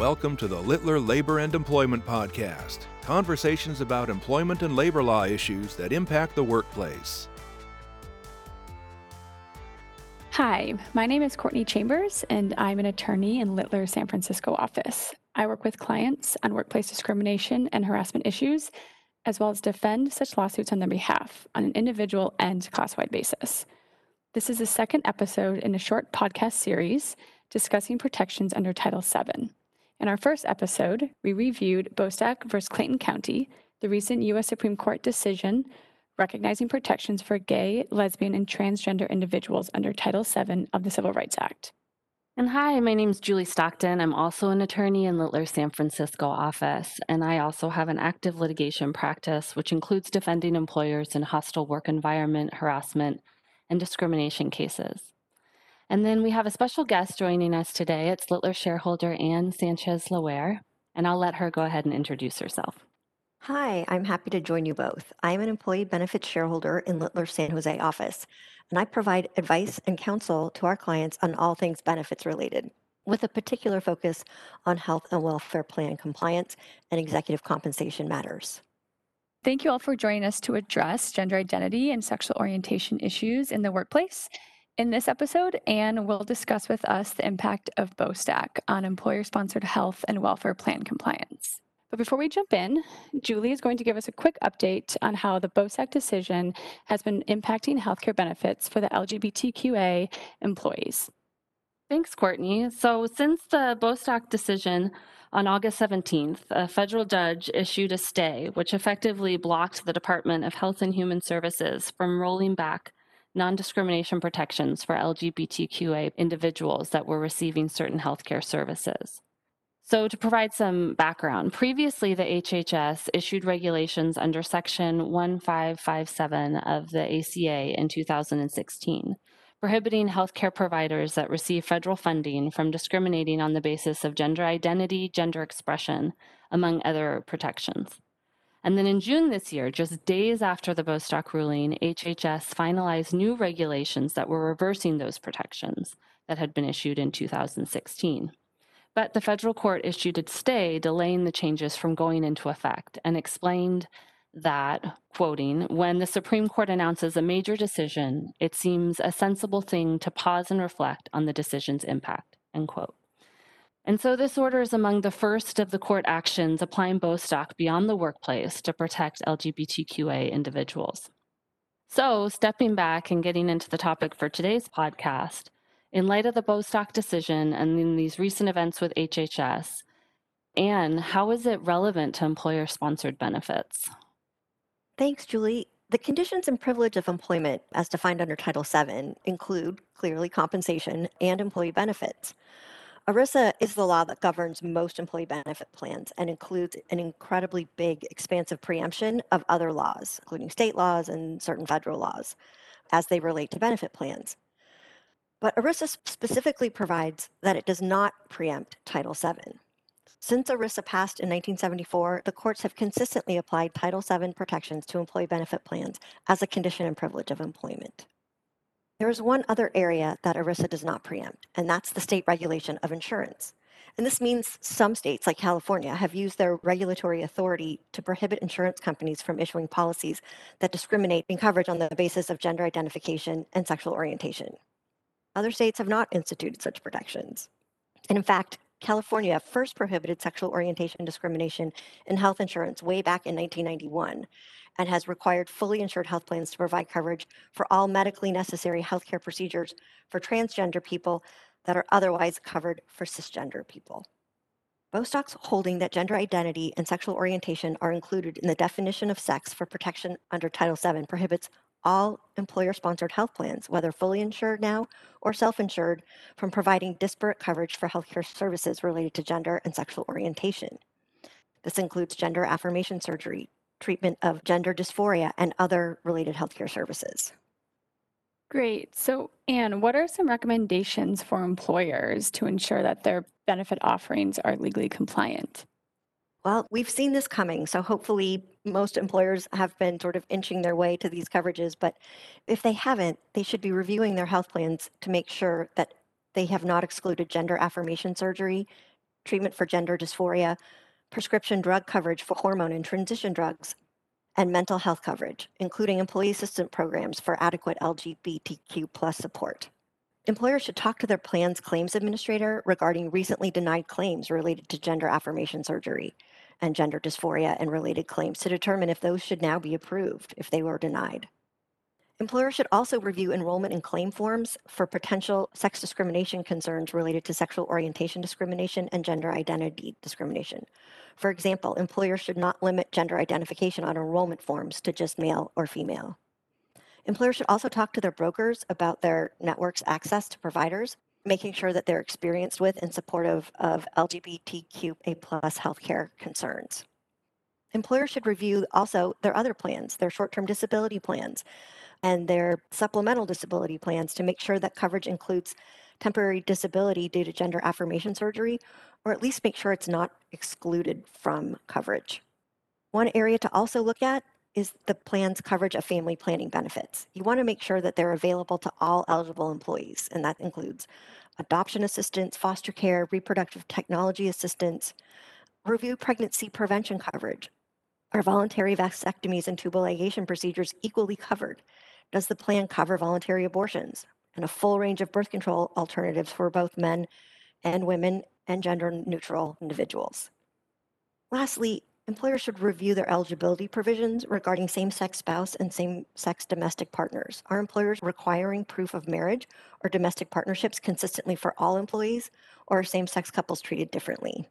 Welcome to the Littler Labor and Employment Podcast conversations about employment and labor law issues that impact the workplace. Hi, my name is Courtney Chambers, and I'm an attorney in Littler's San Francisco office. I work with clients on workplace discrimination and harassment issues, as well as defend such lawsuits on their behalf on an individual and class wide basis. This is the second episode in a short podcast series discussing protections under Title VII. In our first episode, we reviewed Bostock v. Clayton County, the recent U.S. Supreme Court decision recognizing protections for gay, lesbian, and transgender individuals under Title VII of the Civil Rights Act. And hi, my name is Julie Stockton. I'm also an attorney in Littler San Francisco office, and I also have an active litigation practice, which includes defending employers in hostile work environment, harassment, and discrimination cases. And then we have a special guest joining us today. It's Littler shareholder Anne Sanchez Laware, and I'll let her go ahead and introduce herself. Hi, I'm happy to join you both. I'm an employee benefits shareholder in Littler San Jose office, and I provide advice and counsel to our clients on all things benefits related, with a particular focus on health and welfare plan compliance and executive compensation matters. Thank you all for joining us to address gender identity and sexual orientation issues in the workplace. In this episode, Anne will discuss with us the impact of Bostock on employer sponsored health and welfare plan compliance. But before we jump in, Julie is going to give us a quick update on how the Bostock decision has been impacting healthcare benefits for the LGBTQA employees. Thanks, Courtney. So, since the Bostock decision on August 17th, a federal judge issued a stay, which effectively blocked the Department of Health and Human Services from rolling back non discrimination protections for LGBTQA individuals that were receiving certain healthcare services. So, to provide some background, previously the HHS issued regulations under Section 1557 of the ACA in 2016, prohibiting healthcare providers that receive federal funding from discriminating on the basis of gender identity, gender expression, among other protections. And then in June this year, just days after the Bostock ruling, HHS finalized new regulations that were reversing those protections that had been issued in 2016. But the federal court issued a stay delaying the changes from going into effect and explained that, quoting, when the Supreme Court announces a major decision, it seems a sensible thing to pause and reflect on the decision's impact, end quote. And so this order is among the first of the court actions applying Bostock beyond the workplace to protect LGBTQA individuals. So, stepping back and getting into the topic for today's podcast, in light of the Bostock decision and in these recent events with HHS, Anne, how is it relevant to employer sponsored benefits? Thanks, Julie. The conditions and privilege of employment, as defined under Title VII, include clearly compensation and employee benefits. ERISA is the law that governs most employee benefit plans and includes an incredibly big, expansive preemption of other laws, including state laws and certain federal laws, as they relate to benefit plans. But ERISA specifically provides that it does not preempt Title VII. Since ERISA passed in 1974, the courts have consistently applied Title VII protections to employee benefit plans as a condition and privilege of employment. There is one other area that ERISA does not preempt, and that's the state regulation of insurance. And this means some states, like California, have used their regulatory authority to prohibit insurance companies from issuing policies that discriminate in coverage on the basis of gender identification and sexual orientation. Other states have not instituted such protections. And in fact, California first prohibited sexual orientation discrimination in health insurance way back in 1991 and has required fully insured health plans to provide coverage for all medically necessary healthcare procedures for transgender people that are otherwise covered for cisgender people. Bostock's holding that gender identity and sexual orientation are included in the definition of sex for protection under Title VII prohibits all employer sponsored health plans, whether fully insured now or self insured, from providing disparate coverage for healthcare services related to gender and sexual orientation. This includes gender affirmation surgery, treatment of gender dysphoria, and other related healthcare services. Great. So, Anne, what are some recommendations for employers to ensure that their benefit offerings are legally compliant? Well, we've seen this coming, so hopefully most employers have been sort of inching their way to these coverages, but if they haven't, they should be reviewing their health plans to make sure that they have not excluded gender affirmation surgery treatment for gender dysphoria, prescription drug coverage for hormone and transition drugs, and mental health coverage, including employee assistance programs for adequate LGBTQ plus support. Employers should talk to their plan's claims administrator regarding recently denied claims related to gender affirmation surgery and gender dysphoria and related claims to determine if those should now be approved if they were denied. Employers should also review enrollment and claim forms for potential sex discrimination concerns related to sexual orientation discrimination and gender identity discrimination. For example, employers should not limit gender identification on enrollment forms to just male or female. Employers should also talk to their brokers about their network's access to providers, making sure that they're experienced with and supportive of LGBTQA plus healthcare concerns. Employers should review also their other plans, their short-term disability plans, and their supplemental disability plans to make sure that coverage includes temporary disability due to gender affirmation surgery, or at least make sure it's not excluded from coverage. One area to also look at is the plan's coverage of family planning benefits. You want to make sure that they're available to all eligible employees, and that includes adoption assistance, foster care, reproductive technology assistance, review pregnancy prevention coverage. Are voluntary vasectomies and tubal ligation procedures equally covered? Does the plan cover voluntary abortions and a full range of birth control alternatives for both men and women and gender neutral individuals? Lastly, employers should review their eligibility provisions regarding same sex spouse and same sex domestic partners. Are employers requiring proof of marriage or domestic partnerships consistently for all employees, or are same sex couples treated differently?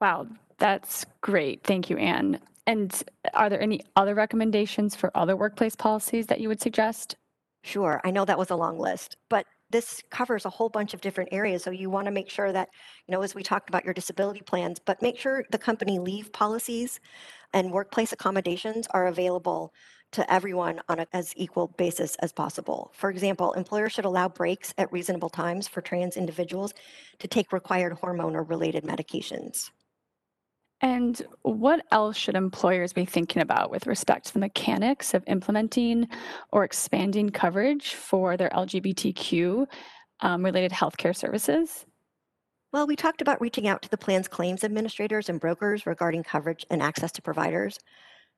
Wow, that's great. Thank you, Anne. And are there any other recommendations for other workplace policies that you would suggest? Sure, I know that was a long list, but this covers a whole bunch of different areas. So you want to make sure that, you know, as we talked about your disability plans, but make sure the company leave policies and workplace accommodations are available to everyone on a, as equal basis as possible. For example, employers should allow breaks at reasonable times for trans individuals to take required hormone or related medications. And what else should employers be thinking about with respect to the mechanics of implementing or expanding coverage for their LGBTQ um, related healthcare services? Well, we talked about reaching out to the plan's claims administrators and brokers regarding coverage and access to providers,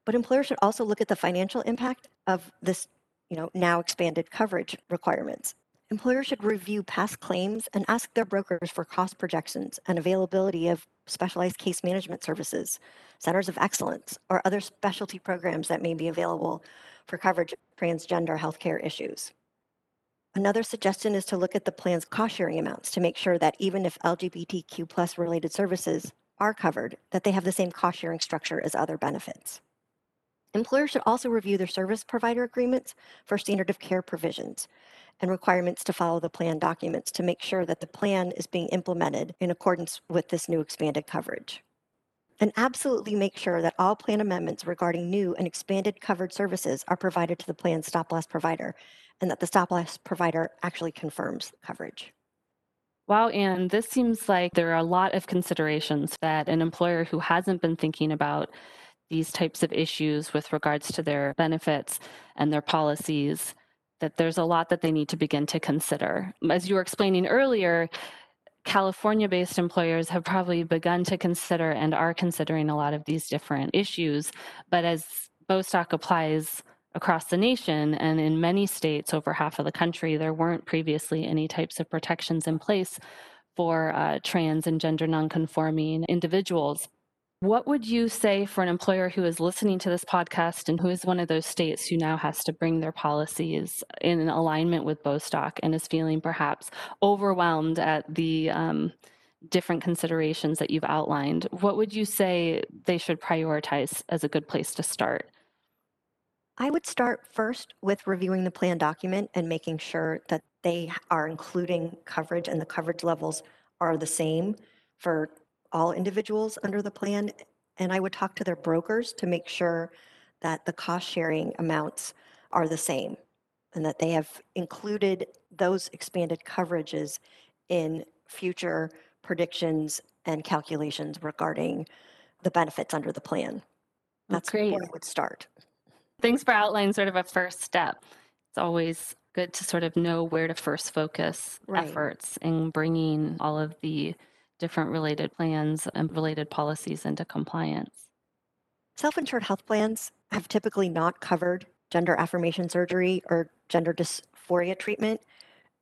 but employers should also look at the financial impact of this, you know, now expanded coverage requirements. Employers should review past claims and ask their brokers for cost projections and availability of specialized case management services, centers of excellence, or other specialty programs that may be available for coverage of transgender healthcare issues. Another suggestion is to look at the plan's cost sharing amounts to make sure that even if LGBTQ plus related services are covered, that they have the same cost sharing structure as other benefits. Employers should also review their service provider agreements for standard of care provisions and requirements to follow the plan documents to make sure that the plan is being implemented in accordance with this new expanded coverage. And absolutely make sure that all plan amendments regarding new and expanded covered services are provided to the plan stop loss provider and that the stop loss provider actually confirms coverage. Wow, Anne, this seems like there are a lot of considerations that an employer who hasn't been thinking about these types of issues with regards to their benefits and their policies that there's a lot that they need to begin to consider. As you were explaining earlier, California based employers have probably begun to consider and are considering a lot of these different issues. But as Bostock applies across the nation and in many states, over half of the country, there weren't previously any types of protections in place for uh, trans and gender nonconforming individuals. What would you say for an employer who is listening to this podcast and who is one of those states who now has to bring their policies in alignment with Bostock and is feeling perhaps overwhelmed at the um, different considerations that you've outlined? What would you say they should prioritize as a good place to start? I would start first with reviewing the plan document and making sure that they are including coverage and the coverage levels are the same for all individuals under the plan. And I would talk to their brokers to make sure that the cost sharing amounts are the same and that they have included those expanded coverages in future predictions and calculations regarding the benefits under the plan. Oh, That's Great. where I would start. Thanks for outlining sort of a first step. It's always good to sort of know where to first focus Right. efforts in bringing all of the different related plans and related policies into compliance. Self insured health plans have typically not covered gender affirmation surgery or gender dysphoria treatment,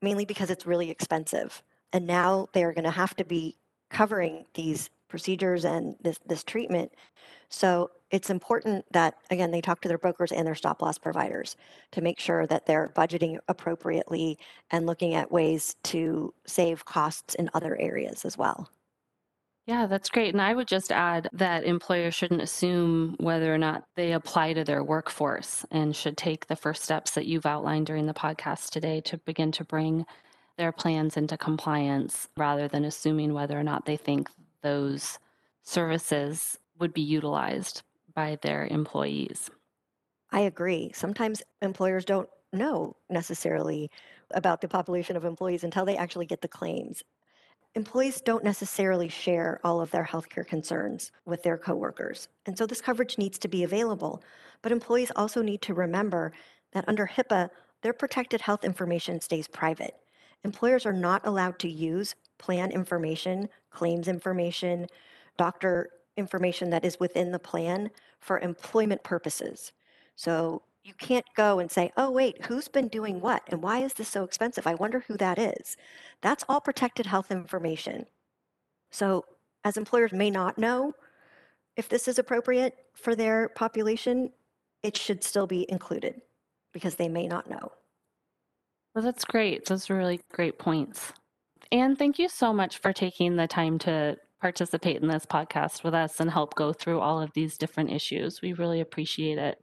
mainly because it's really expensive. And now they are going to have to be covering these procedures and this, this treatment. So it's important that, again, they talk to their brokers and their stop loss providers to make sure that they're budgeting appropriately and looking at ways to save costs in other areas as well. Yeah, that's great. And I would just add that employers shouldn't assume whether or not they apply to their workforce and should take the first steps that you've outlined during the podcast today to begin to bring their plans into compliance rather than assuming whether or not they think those services would be utilized by their employees. I agree. Sometimes employers don't know necessarily about the population of employees until they actually get the claims. Employees don't necessarily share all of their healthcare concerns with their coworkers. And so this coverage needs to be available. But employees also need to remember that under HIPAA, their protected health information stays private. Employers are not allowed to use plan information, claims information, doctor information that is within the plan for employment purposes. So you can't go and say, oh, wait, who's been doing what? And why is this so expensive? I wonder who that is. That's all protected health information. So, as employers may not know if this is appropriate for their population, it should still be included because they may not know. Well, that's great. Those are really great points. And thank you so much for taking the time to participate in this podcast with us and help go through all of these different issues. We really appreciate it.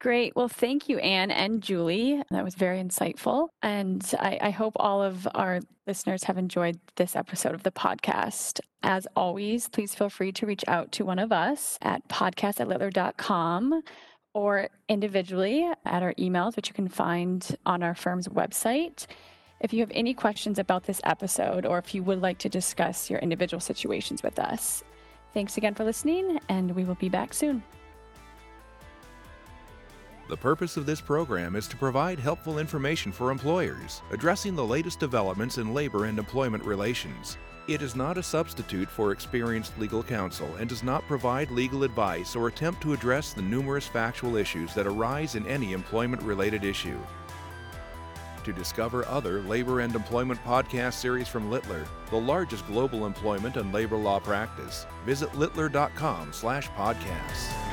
Great. Well, thank you, Anne and Julie. That was very insightful. And I, I, hope all of our listeners have enjoyed this episode of the podcast. As always, please feel free to reach out to one of us at podcast at littler.com or individually at our emails, which you can find on our firm's website. If you have any questions about this episode or if you would like to discuss your individual situations with us, thanks again for listening, and we will be back soon. The purpose of this program is to provide helpful information for employers, addressing the latest developments in labor and employment relations. It is not a substitute for experienced legal counsel and does not provide legal advice or attempt to address the numerous factual issues that arise in any employment related issue. To discover other labor and employment podcast series from Littler, the largest global employment and labor law practice, visit littler.com/podcasts.